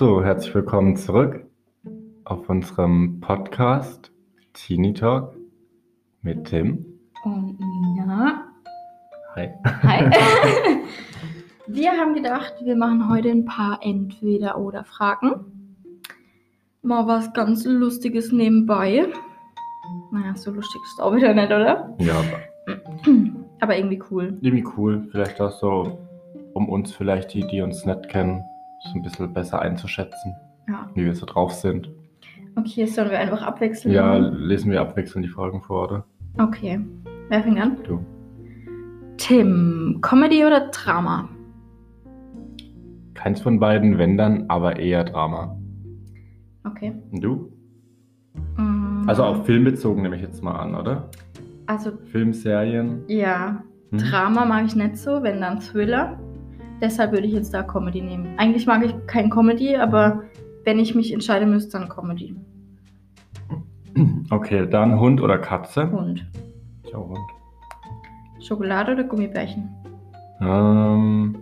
So, herzlich willkommen zurück auf unserem Podcast Teenie Talk mit Tim. Und Nina. Hi. Hi. wir haben gedacht, wir machen heute ein paar Entweder-Oder-Fragen. Mal was ganz Lustiges nebenbei. Naja, so lustig ist es auch wieder nicht, oder? Ja, aber Aber irgendwie cool. irgendwie cool. Vielleicht auch so, um uns vielleicht die, die uns nicht kennen, so ein bisschen besser einzuschätzen, Ja. wie wir so drauf sind. Okay, sollen wir einfach abwechseln? Ja, lesen wir abwechselnd die Fragen vor, oder? Okay. Wer fängt an? Du. Tim, Comedy oder Drama? Keins von beiden, wenn dann, aber eher Drama. Okay. Und du? Mm, Also auf Film bezogen nehme ich jetzt mal an, oder? Also, Film, Serien. ja. Hm? Drama mag ich nicht so, wenn dann Thriller. Deshalb würde ich jetzt da Comedy nehmen. Eigentlich mag ich kein Comedy, aber wenn ich mich entscheiden müsste, dann Comedy. Okay, dann Hund oder Katze? Hund. Ich auch Hund. Schokolade oder Gummibärchen? Ähm,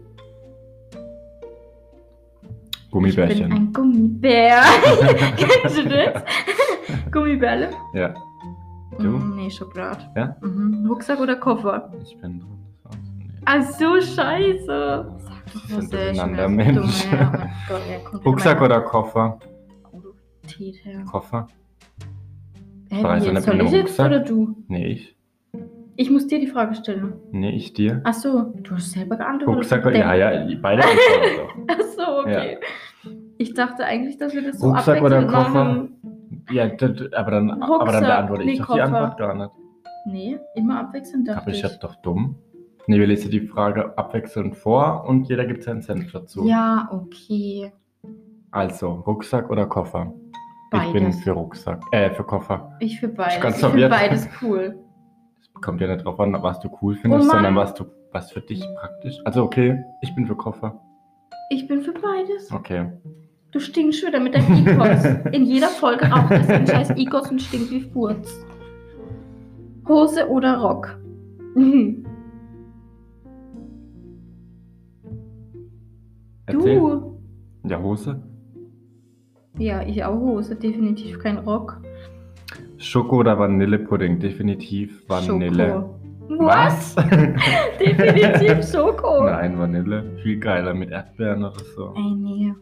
Ich Gummibärchen. bin ein Gummibär. Kennst du das? Gummibärle? Ja. Du? Mm, nee, Schokolade. Ja? Mhm. Rucksack oder Koffer? Ich bin war's. Nee. Ach so, scheiße. Ich der durcheinander, Mensch. Dumme, ja, oh Gott, ja, Rucksack oder Koffer? Koffer? Hä, weiß wie ja Soll ich jetzt oder du? Nee, ich. Ich muss dir die Frage stellen. Nee, ich dir. Ach so, du hast selber geantwortet. Rucksack oder. Ja, ja, beide Antworten doch. Ach so, okay. Ich dachte eigentlich, dass wir das so Rucksack oder Koffer? machen. Ja, aber dann, aber dann beantworte ich nee, doch die Koffer. Antwort gar nicht. Nee, immer abwechselnd dachte Aber ich ich. hab doch dumm. Nee, wir lesen die Frage abwechselnd vor und jeder gibt seinen Senf dazu. Ja, okay. Also, Rucksack oder Koffer? Ich Beides. bin für Rucksack. Äh, für Koffer. Ich für beides. ganz Ich finde beides cool. Es kommt ja nicht drauf an, was du cool findest, Oh sondern was du was für dich praktisch. Also okay, ich bin für Koffer. Ich bin für beides. Okay. Du stinkst wieder mit deinem Ikos. In jeder Folge raucht es ein scheiß Ikos und stinkt wie Furz. Hose oder Rock? Mhm. Erzähl. Du? Ja, Hose. Ja, ich auch Hose, definitiv kein Rock. Schoko oder Vanillepudding? Definitiv Vanille. Schoko. Was? Definitiv Schoko. Nein, Vanille. Viel geiler mit Erdbeeren oder so. Ey, nee.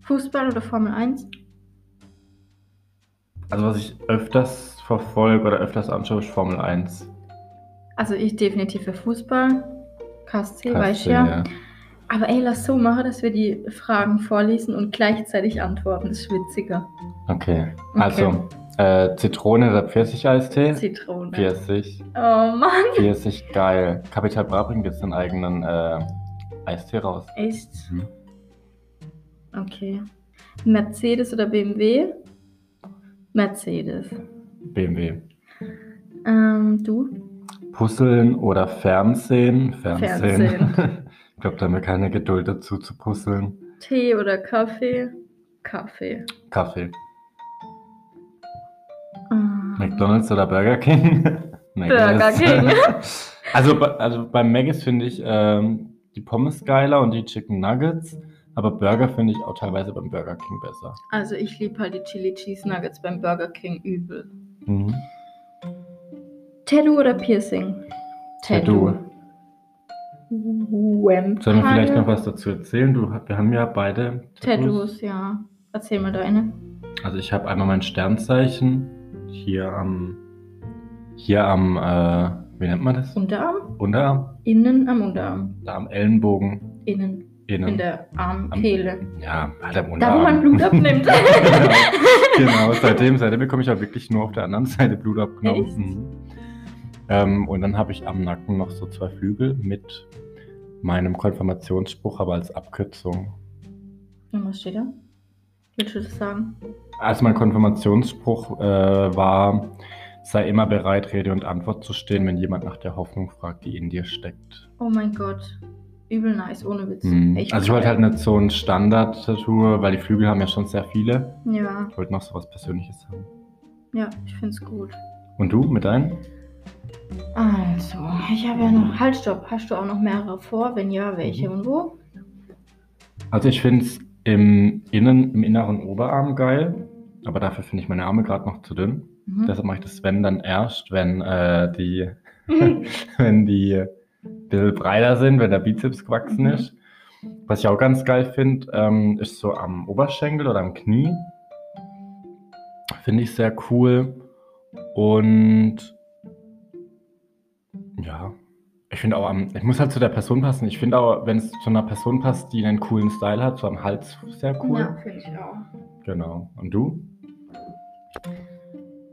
Fußball oder Formel 1? Also was ich öfters verfolge oder öfters anschaue, ist Formel 1. Also ich definitiv für Fußball. KSC, weiß Kannst du, ja. Aber ey, lass so machen, dass wir die Fragen vorlesen und gleichzeitig antworten. Das ist witziger. Okay. Also, äh, Zitrone oder Pfirsicheistee? Zitrone. Pfirsich. Oh Mann. Pfirsich, geil. Capital Bra bringt jetzt einen eigenen äh, Eistee raus. Echt? Mhm. Okay. Mercedes oder BMW? Mercedes. BMW. Ähm, du? Puzzeln oder Fernsehen? Fernsehen. Fernsehen. ich glaube, da haben wir keine Geduld dazu zu puzzeln. Tee oder Kaffee? Kaffee. Kaffee. Ah. McDonalds oder Burger King? Burger. King. also, also beim Maggis finde ich ähm, die Pommes geiler und die Chicken Nuggets. Aber Burger finde ich auch teilweise beim Burger King besser. Also ich liebe halt die Chili Cheese Nuggets beim Burger King übel. Mhm. Tattoo oder Piercing? Tattoo. Vampire. Sollen wir vielleicht noch was dazu erzählen? Du, wir haben ja beide Tattoos, ja. Erzähl mal deine. Also ich habe einmal mein Sternzeichen hier am, hier am, äh, wie nennt man das? Unterarm? Unterarm, Innen am Unterarm. da am Ellenbogen, Innen. innen. In der Armkehle. ja, halt am Da, wo Unterarm. man Blut abnimmt. genau, seitdem, seitdem bekomme ich auch wirklich nur auf der anderen Seite Blut abgenommen. Ähm, und dann habe ich am Nacken noch so zwei Flügel mit meinem Konfirmationsspruch, aber als Abkürzung. Und was steht da? Willst du das sagen? Also mein Konfirmationsspruch äh, war, sei immer bereit, Rede und Antwort zu stehen, wenn jemand nach der Hoffnung fragt, die in dir steckt. Oh mein Gott. Übel nice, ohne Witz. Mhm. Also ich wollte halt nicht so ein Standard-Tattoo, weil die Flügel haben ja schon sehr viele. Ja, Ich wollte noch so was Persönliches haben. ja, ich find's gut. Und du mit deinen? Also, ich habe ja noch. Halt, stopp. Hast du auch noch mehrere vor? Wenn ja, welche Mhm. und wo? Also ich finde es im, Innen, im inneren Oberarm geil, aber dafür finde ich meine Arme gerade noch zu dünn. Mhm. Deshalb mache ich das wenn dann erst, wenn äh, die, wenn die ein bisschen breiter sind, wenn der Bizeps gewachsen Mhm. ist. Was ich auch ganz geil finde, ähm, ist so am Oberschenkel oder am Knie. Finde ich sehr cool. Und ja, ich finde auch, am, ich muss halt zu der Person passen. Ich finde auch, wenn es zu einer Person passt, die einen coolen Style hat, so am Hals sehr cool. Ja, finde ich auch. Genau. Und du?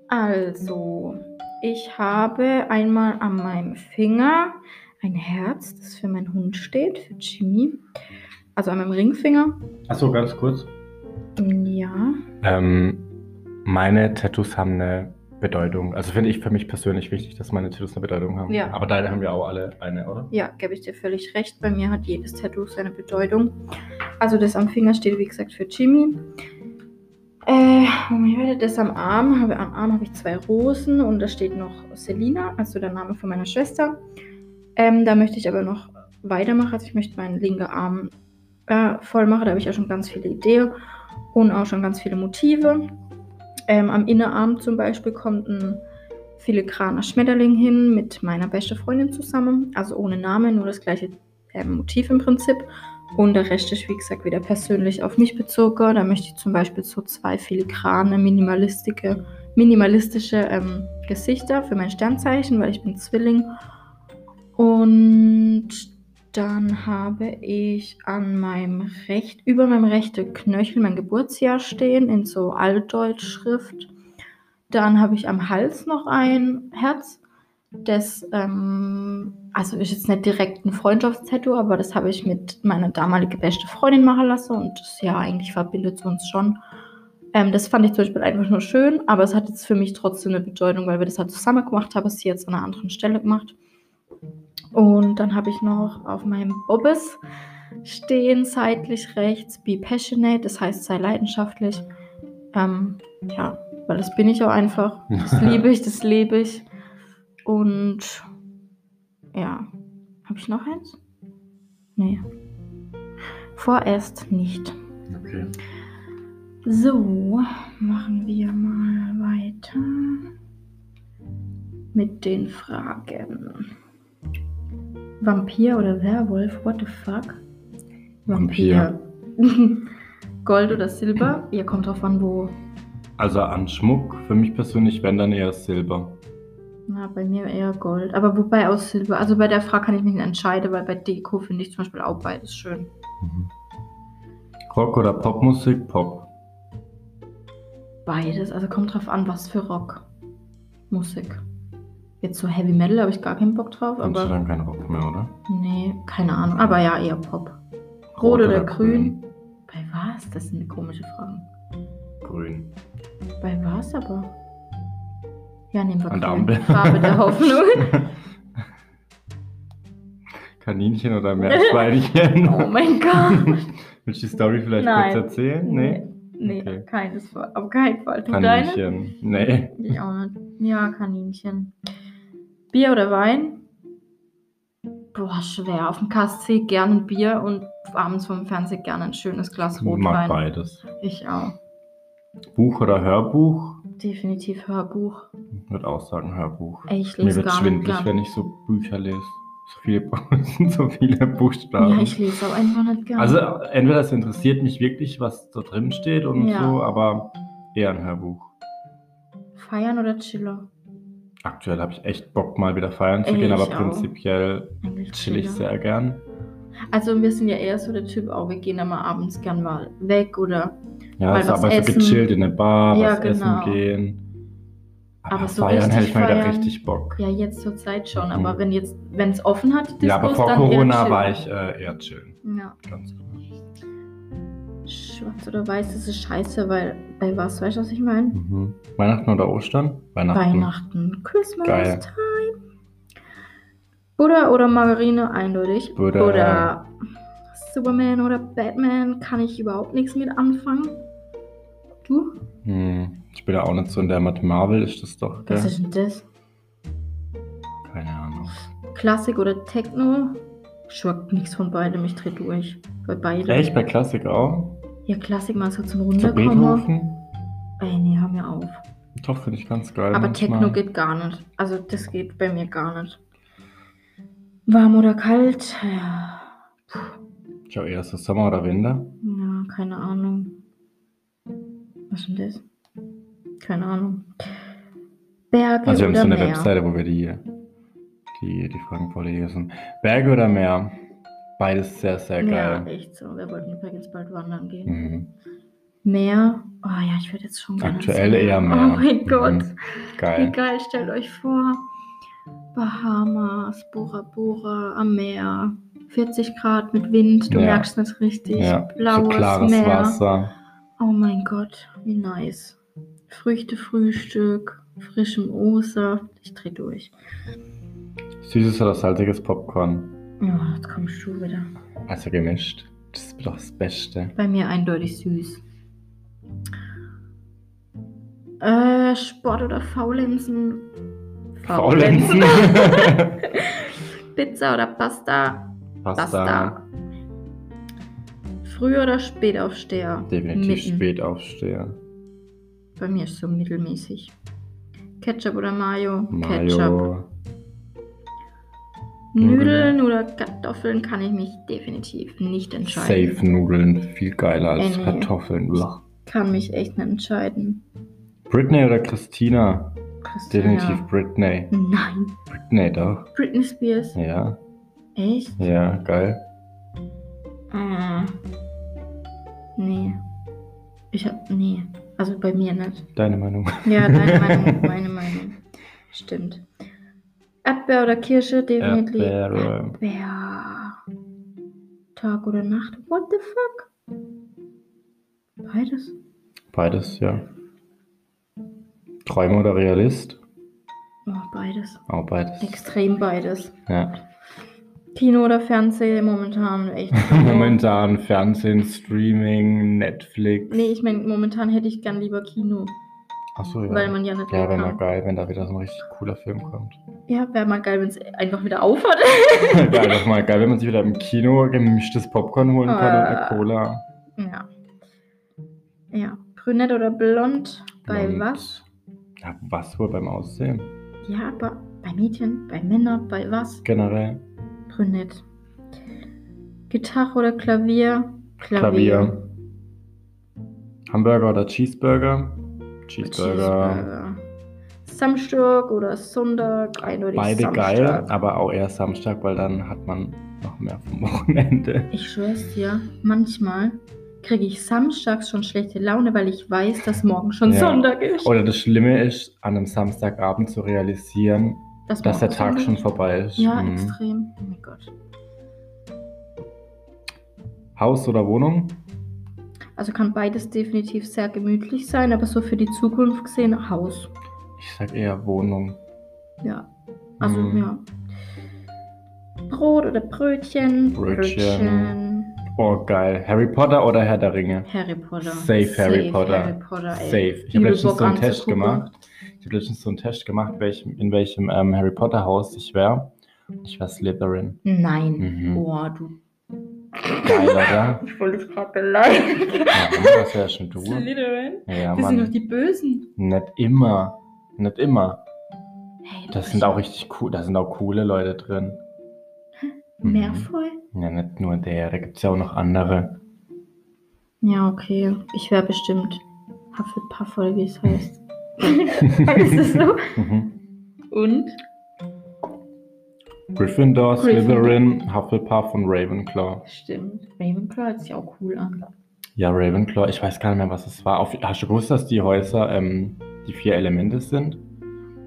Also, ich habe einmal an meinem Finger ein Herz, das für meinen Hund steht, für Jimmy. Also an meinem Ringfinger. Achso, ganz kurz. Ja. Ähm, meine Tattoos haben eine Bedeutung. Also finde ich für mich persönlich wichtig, dass meine Tattoos eine Bedeutung haben. Ja. Aber deine haben ja auch alle eine, oder? Ja, gebe ich dir völlig recht. Bei mir hat jedes Tattoo seine Bedeutung. Also das am Finger steht, wie gesagt, für Jimmy. Äh, das am Arm. Habe, am Arm habe ich zwei Rosen und da steht noch Selina, also der Name von meiner Schwester. Ähm, da möchte ich aber noch weitermachen. Also ich möchte meinen linken Arm äh, voll machen. Da habe ich ja schon ganz viele Ideen und auch schon ganz viele Motive. Ähm, am Innenarm zum Beispiel kommt ein filigraner Schmetterling hin mit meiner besten Freundin zusammen. Also ohne Name, nur das gleiche ähm, Motiv im Prinzip. Und der Rest ist, wie gesagt, wieder persönlich auf mich bezogen. Da möchte ich zum Beispiel so zwei filigrane, minimalistische, minimalistische ähm, Gesichter für mein Sternzeichen, weil ich bin Zwilling. Und dann habe ich an meinem recht, über meinem rechten Knöchel mein Geburtsjahr stehen in so Altdeutschschrift. Dann habe ich am Hals noch ein Herz. Das, ähm, also ist jetzt nicht direkt ein Freundschaftstattoo, aber das habe ich mit meiner damaligen beste Freundin machen lassen und das ja eigentlich verbindet uns schon. Ähm, das fand ich zum Beispiel einfach nur schön, aber es hat jetzt für mich trotzdem eine Bedeutung, weil wir das halt zusammen gemacht haben, es sie jetzt an einer anderen Stelle gemacht. Und dann habe ich noch auf meinem Bobbes stehen, seitlich rechts, be passionate, das heißt, sei leidenschaftlich. Ähm, ja, weil das bin ich auch einfach. Das liebe ich, das lebe ich. Und ja, habe ich noch eins? Nee. Vorerst nicht. Okay. So, machen wir mal weiter mit den Fragen. Vampir oder Werwolf? What the fuck? Vampir. Gold oder Silber? Ja, kommt drauf an, wo. Also an Schmuck, für mich persönlich, wenn dann eher Silber. Na, bei mir eher Gold. Aber wobei aus Silber. Also bei der Frage kann ich mich nicht entscheiden, weil bei Deko finde ich zum Beispiel auch beides schön. Mhm. Rock oder Popmusik? Pop. Beides. Also kommt drauf an, was für Rock. Jetzt so Heavy Metal habe ich gar keinen Bock drauf, Findest du aber. dann keinen Rock mehr, oder? Nee, keine Ahnung. Aber ja, eher Pop. Rot oder grün? Bei was? Das sind komische Fragen. Grün. Bei was aber? Ja, nehmen wir grün. Farbe der Hoffnung. Kaninchen oder Meerschweinchen? oh mein Gott. Willst du die Story vielleicht Nein. kurz erzählen? Nee? Nee, Okay. keines, auf keinen Fall. Du deine? Kaninchen. Nee. Ich auch nicht. Ja, Kaninchen. Bier oder Wein? Boah, schwer. Auf dem KSC gerne ein Bier und abends vom Fernsehen gerne ein schönes Glas Ich mag Rotwein. beides. Ich auch. Buch oder Hörbuch? Definitiv Hörbuch. Ich würde auch sagen Hörbuch. Ey, ich Mir lese wird gar nicht schwindelig, gern. wenn ich so Bücher lese. So viele, so viele Buchstaben. Ja, ich lese auch einfach nicht gern. also entweder es interessiert mich wirklich, was da drin steht und Ja. so, aber eher ein Hörbuch. Feiern oder Chiller? Aktuell habe ich echt Bock, mal wieder feiern zu Ey, gehen, aber auch. prinzipiell chill ich sehr gern. Also wir sind ja eher so der Typ, auch wir gehen dann mal abends gern mal weg oder Ja, Mal so, was aber so essen. gechillt in eine Bar, Ja, was genau. essen gehen. Aber, Aber so feiern hätte ich mal wieder richtig Bock. ja jetzt zur Zeit schon, Mhm. aber wenn jetzt, wenn es offen hat, die Ja, aber Diskos, vor Corona war ich äh, eher chillen. Ja. Ganz klar. Schwarz oder weiß, das ist scheiße, weil bei was, weißt du, was ich meine? Mhm. Weihnachten oder Ostern? Weihnachten. Weihnachten, Christmas Geil. Time. Buddha oder Margarine, eindeutig. Buddha. Oder Superman oder Batman, kann ich überhaupt nichts mit anfangen. Du? Hm. Ich bin ja auch nicht so in der mit Marvel, ist das doch, gell? Was ist denn das? Keine Ahnung. Klassik oder Techno? Schwackt nichts von beidem, ich dreh durch. Bei beidem. Echt bei Klassik auch? Ja, Klassik mal so zum Runterkommen. Ey, nee, hör mir auf. Doch, finde ich ganz geil. Aber manchmal. Techno geht gar nicht. Also das geht bei mir gar nicht. Warm oder kalt? Ja, Ich auch eher so Sommer oder Winter. ja keine Ahnung. Was ist denn das? Keine Ahnung. Berge Also wir haben oder so eine Meer? Webseite, wo wir die, die, die Fragen vorlesen. Berge oder Meer? Beides sehr, sehr Ja, geil. echt so. Wir wollten übrigens bald wandern gehen. Mhm. Meer. Oh ja, ich würde jetzt schon gerne Aktuell eher Meer. Oh mein Mhm. Gott. Wie Geil. geil, stellt euch vor. Bahamas, Bora Bora am Meer. 40 Grad mit Wind, du Ja. merkst nicht richtig. Ja, so Blaues klares Meer. Wasser. Oh mein Gott, wie nice. Früchtefrühstück, frischem O-Saft. Ich dreh durch. Süßes oder salziges Popcorn. Ja, jetzt kommst du wieder. Also gemischt. Das ist doch das Beste. Bei mir eindeutig süß. Äh, Sport oder Faulenzen? Faulenzen. Pizza oder Pasta? Pasta. Pasta. Früh- oder Spätaufsteher? Definitiv Mitten. Spätaufsteher. Bei mir ist so mittelmäßig. Ketchup oder Mayo? Ketchup. Nudeln oder Kartoffeln kann ich mich definitiv nicht entscheiden. Safe Nudeln. Viel geiler als Äh, nee. Kartoffeln. Uah. Kann mich echt nicht entscheiden. Britney oder Christina? Christina. Definitiv Britney. Nein. Britney doch. Britney Spears. Ja. Echt? Ja, geil. Ah. Nee. Ich hab. Nee. Also bei mir nicht. Deine Meinung. Ja, deine Meinung, meine Meinung. Stimmt. Erdbeer oder Kirsche? Definitiv. Erdbeere. Erdbeer. Tag oder Nacht? What the fuck? Beides. Beides, ja. Träumer oder Realist? Oh, beides. Auch beides. Extrem beides. Ja. Kino oder Fernsehen momentan echt. Momentan Fernsehen, Streaming, Netflix. Nee, ich meine, momentan hätte ich gern lieber Kino, Achso, ja. weil man ja nicht ja, wäre mal geil, wenn da wieder so ein richtig cooler Film kommt. Ja, wäre mal geil, wenn es einfach wieder aufhört. wäre einfach mal geil, wenn man sich wieder im Kino gemischtes Popcorn holen kann und eine Äh. Cola. ja. Ja. Brünett oder blond? Bei Und- was? Ja, was wohl beim Aussehen? Ja, aber bei Mädchen, bei Männern, bei was? Generell. Brünett. Gitarre oder Klavier? Klavier. Hamburger oder Cheeseburger? Cheeseburger. Cheeseburger. Samstag oder Sonntag? Eindeutig Beide Samstag. geil, aber auch eher Samstag, weil dann hat man noch mehr vom Wochenende. Ich schwör's dir, manchmal kriege ich samstags schon schlechte Laune, weil ich weiß, dass morgen schon Ja. Sonntag ist. Oder das Schlimme ist, an einem Samstagabend zu realisieren, Dass dass der Tag Sonntag schon vorbei ist. Ja, Mhm. extrem. Oh mein Gott. Haus oder Wohnung? Also kann beides definitiv sehr gemütlich sein, aber so für die Zukunft gesehen Haus. Ich sag eher Wohnung. Ja. Also Mhm. ja. Brot oder Brötchen? Brötchen. Oh, geil. Harry Potter oder Herr der Ringe? Harry Potter. Safe Harry Potter. Harry Potter, ey. Safe. Ich habe letztens so einen Test gemacht. Ich habe letztens so einen Test gemacht, welchem, in welchem ähm, Harry Potter Haus ich wäre. Ich war Slytherin. Nein. Mhm. Oh, du. Geil, oder? Ich wollte dich gerade beleidigen. Ja, was wärst denn du? Slytherin? Ja, Das sind doch die Bösen. Nicht immer. Nicht immer. Hey, du Das sind auch richtig cool. Da sind auch coole Leute drin. Mhm. Meervoll? Ja, nicht nur der. Da gibt es ja auch noch andere. Ja, okay. Ich wäre bestimmt Hufflepuff oder wie es heißt. heißt es so? Mhm. Und? Gryffindor, Gryffindor. Slytherin, Hufflepuff und Ravenclaw. Stimmt. Ravenclaw hört sich auch cool an. Ja, Ravenclaw, ich weiß gar nicht mehr, was es war. Auf, hast du gewusst, dass die Häuser ähm, die vier Elemente sind?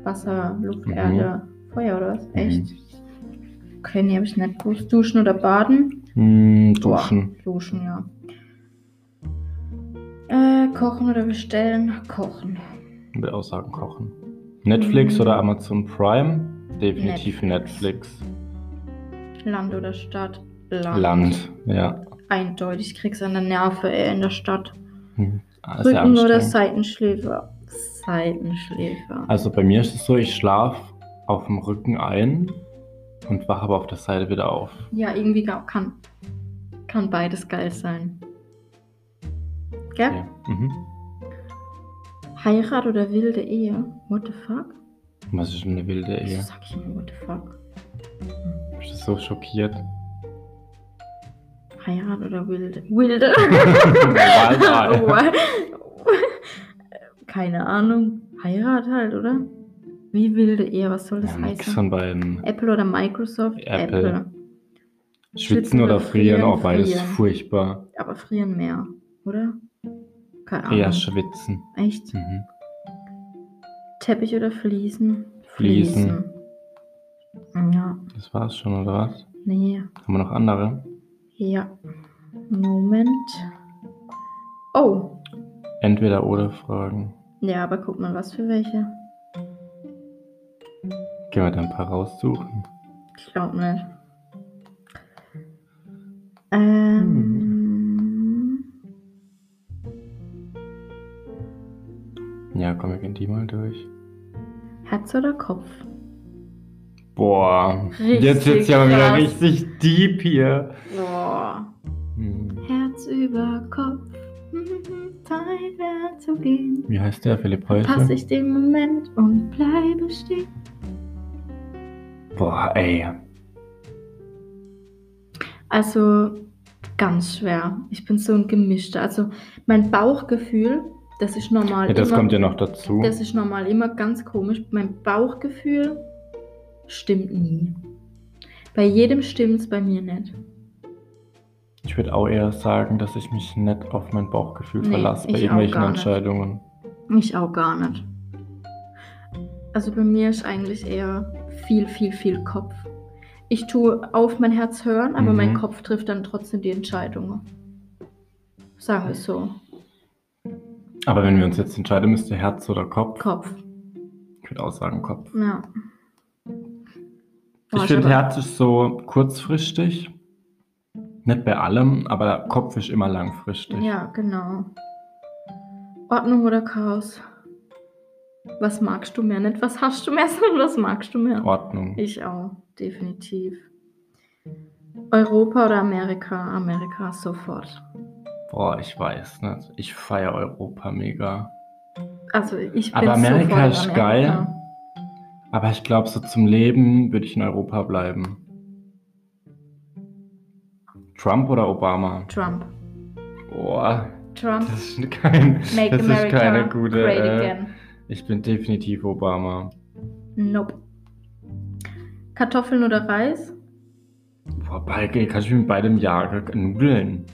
Wasser, Luft, Mhm. Erde, Feuer oder was? Mhm. Echt? Okay, nee, habe ich nicht gewusst. Duschen oder baden? Hm, duschen. Boah, duschen, ja. Äh, kochen oder bestellen? Kochen. Ich würde auch sagen, kochen. Netflix Mhm. oder Amazon Prime? Definitiv Netflix. Netflix. Land oder Stadt? Land. Land, ja. Eindeutig. Ich krieg's an der Nerve ey, in der Stadt. Hm. Ah, Rücken oder. Seitenschläfer? Seitenschläfer. Also bei mir ist es so, ich schlafe auf dem Rücken ein und wache aber auf der Seite wieder auf. Ja, irgendwie kann, kann beides geil sein. Gell? Okay. Mhm. Heirat oder wilde Ehe? What the fuck? Was ist eine wilde Ehe? sag ich immer what the fuck? Ich bin so schockiert. Heirat oder wilde? Wilde? Wahlwahl. Keine Ahnung. Heirat halt, oder? Wie wilde Ehe, was soll das Ja, nix heißen? von beiden. Apple oder Microsoft? Apple. Schwitzen oder frieren, auch beides frieren. furchtbar. Aber frieren mehr, oder? Keine Ahnung. Eher schwitzen. Echt? Mhm. Teppich oder Fliesen? Fliesen. Fliesen. Ja, Das war's schon, oder was? nee. Haben wir noch andere? Ja. Moment. Oh. Entweder oder Fragen. Ja, aber guck mal, was für welche. Gehen wir da ein paar raussuchen. Ich glaube nicht. Ähm. Ja, komm, wir gehen die mal durch. Herz oder Kopf? Boah, Richtig jetzt wird's ja mal wieder richtig deep hier. Boah. Hm. Herz über Kopf. Zeit wäre zu gehen. Wie heißt der, Philipp heute? Pass ich den Moment und bleibe stehen. Boah, ey. Also ganz schwer. Ich bin so ein gemischter. Also mein Bauchgefühl, das ist normal. Ja, das immer, kommt ja noch dazu. Das ist normal immer ganz komisch. Mein Bauchgefühl stimmt nie. Bei jedem stimmt es bei mir nicht. Ich würde auch eher sagen, dass ich mich nicht auf mein Bauchgefühl Nee, verlasse bei irgendwelchen. Entscheidungen. Ich auch gar nicht. Also bei mir ist eigentlich eher viel, viel, viel Kopf. Ich tue auf mein Herz hören, aber Mhm. mein Kopf trifft dann trotzdem die Entscheidungen. Sagen wir es so. Aber wenn wir uns jetzt entscheiden müsste, Herz oder Kopf, Kopf. ich würde auch sagen Kopf. Ja. Ich finde, Herz ist so kurzfristig. Nicht bei allem, aber Kopf ist immer langfristig. Ja, genau. Ordnung oder Chaos? Was magst du mehr? Nicht was hast du mehr, sondern was magst du mehr? Ordnung. Ich auch, definitiv. Europa oder Amerika? Amerika sofort. Boah, ich weiß nicht. Ich feiere Europa mega. Also ich bin Aber Amerika sofort ist Amerika. geil. Aber ich glaube, so zum Leben würde ich in Europa bleiben. Trump oder Obama? Trump. Boah, Trump. das ist kein, Make das ist America keine gute. great Äh, again. ich bin definitiv Obama. Nope. Kartoffeln oder Reis? Boah, bei, kann ich mit beidem jagen? Nudeln.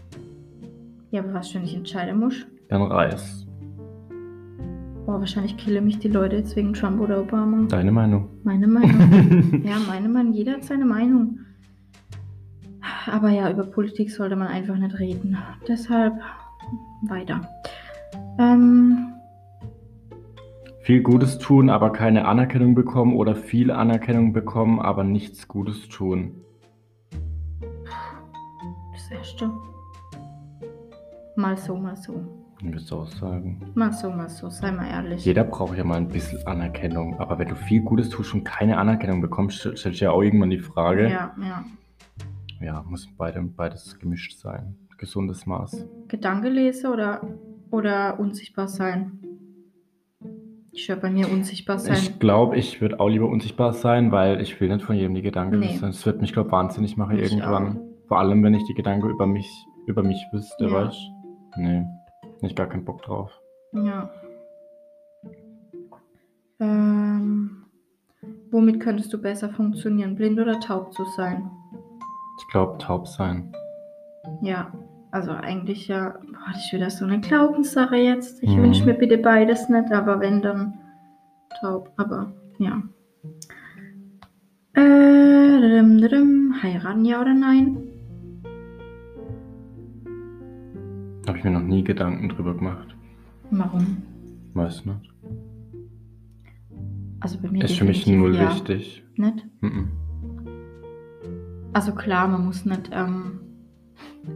Ja, aber was, wenn ich entscheiden muss? Dann Reis. Boah, wahrscheinlich killen mich die Leute jetzt wegen Trump oder Obama. Deine Meinung? Meine Meinung. ja, meine Meinung. Jeder hat seine Meinung. Aber ja, über Politik sollte man einfach nicht reden. Deshalb weiter. Ähm, viel Gutes tun, aber keine Anerkennung bekommen oder viel Anerkennung bekommen, aber nichts Gutes tun. das erste. Mal so, mal so. Ich würde auch sagen. Mal so, mal so. Sei mal ehrlich. Jeder braucht ja mal ein bisschen Anerkennung. Aber wenn du viel Gutes tust und keine Anerkennung bekommst, stell- stellst du ja auch irgendwann die Frage. Ja, ja. Ja, muss beide, beides gemischt sein. Gesundes Maß. Gedanke lese oder, oder unsichtbar sein? Ich höre bei mir unsichtbar sein. Ich glaube, ich würde auch lieber unsichtbar sein, weil ich will nicht von jedem die Gedanken Nee. wissen. Es wird mich, glaube ich, wahnsinnig machen Ich irgendwann. Vor allem, wenn ich die Gedanken über mich, über mich wüsste, Ja. weißt du? Nee, nicht gar keinen Bock drauf. Ja. Ähm, womit könntest du besser funktionieren? Blind oder taub zu sein? Ich glaube, taub sein. Ja, also eigentlich ja, boah, das ist wieder so eine Glaubenssache jetzt. Ich Mhm. wünsche mir bitte beides nicht, aber wenn dann taub, aber ja. Äh, dadum, dadum, heiraten ja oder nein? Habe ich mir noch nie Gedanken drüber gemacht. Warum? Weiß nicht. Also bei mir Ist für mich null ja. wichtig. Nicht? Mhm. Also klar, man muss nicht, ähm,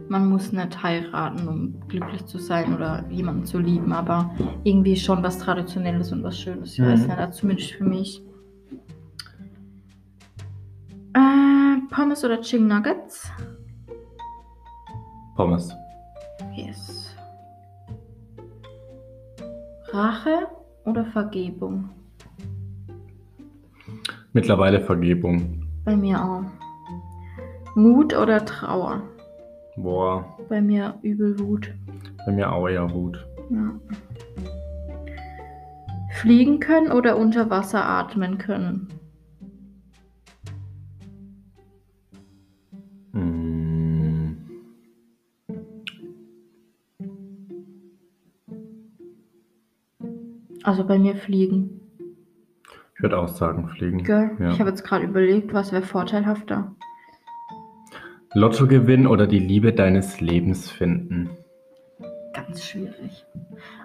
man muss nicht heiraten, um glücklich zu sein oder jemanden zu lieben, aber irgendwie schon was Traditionelles und was Schönes. Ich Mhm. weiß nicht, also zumindest für mich. Äh, Pommes oder Chicken Nuggets? Pommes. Yes. Rache oder Vergebung? Mittlerweile Vergebung. Bei mir auch. Mut oder Trauer? Boah, Bei mir übel Wut. bei mir auch eher Wut. Ja. Fliegen können oder unter Wasser atmen können? Mm. Also bei mir fliegen. Ich würde auch sagen, fliegen. Gell? Ja. Ich habe jetzt gerade überlegt, was wäre vorteilhafter. Lottogewinn oder die Liebe deines Lebens finden. Ganz schwierig.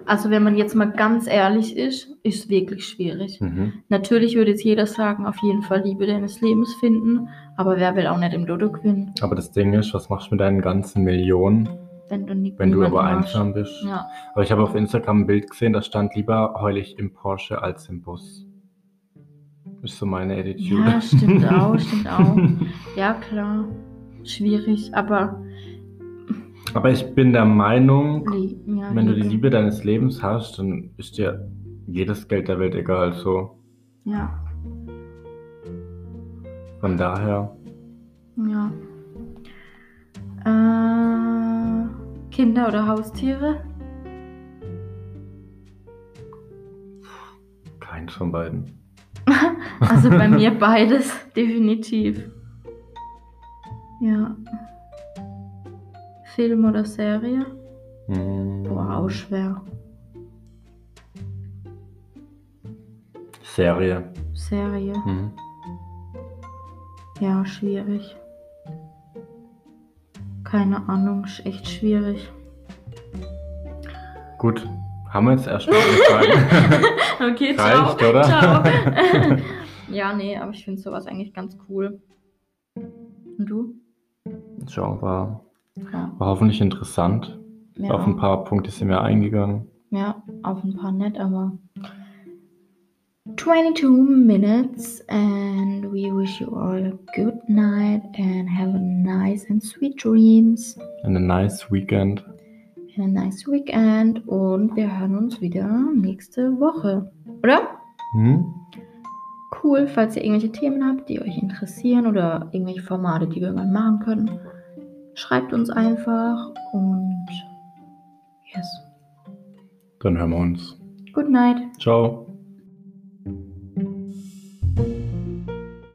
Also wenn man jetzt mal ganz ehrlich ist, ist wirklich schwierig. Mhm. Natürlich würde jetzt jeder sagen, auf jeden Fall Liebe deines Lebens finden, aber wer will auch nicht im Dodo gewinnen, Aber das Ding ist, was machst du mit deinen ganzen Millionen, wenn du nie wenn du aber einsam bist? Ja, Aber ich habe auf Instagram ein Bild gesehen, da stand lieber heul ich im Porsche als im Bus. Ist so meine Attitude. ja stimmt auch, stimmt auch. Ja, klar. Schwierig, aber Aber ich bin der Meinung, ja, wenn du die Liebe deines Lebens hast, dann ist dir jedes Geld der Welt egal. So Ja, von daher, ja. Äh, Kinder oder Haustiere? keins von beiden. Also bei mir beides, definitiv. Ja. Film oder Serie? Mm. Boah, auch schwer. Serie. Serie. Mhm. Ja, schwierig. Keine Ahnung, echt schwierig. Gut, haben wir jetzt erstmal alle Fragen. Okay, Reicht, ciao. oder? Ciao. ja, nee, aber ich finde sowas eigentlich ganz cool. Und du? Schon war, Ja, war hoffentlich interessant. mir Auf ein paar Punkte sind wir eingegangen. Ja, auf ein paar nett, aber 22 minutes and we wish you all a good night and have a nice and sweet dreams And a nice weekend. and a nice weekend und wir hören uns wieder nächste Woche. Oder? Hm? Cool, falls ihr irgendwelche Themen habt, die euch interessieren oder irgendwelche Formate, die wir irgendwann machen können, schreibt uns einfach und yes. Dann hören wir uns. Good night. Ciao.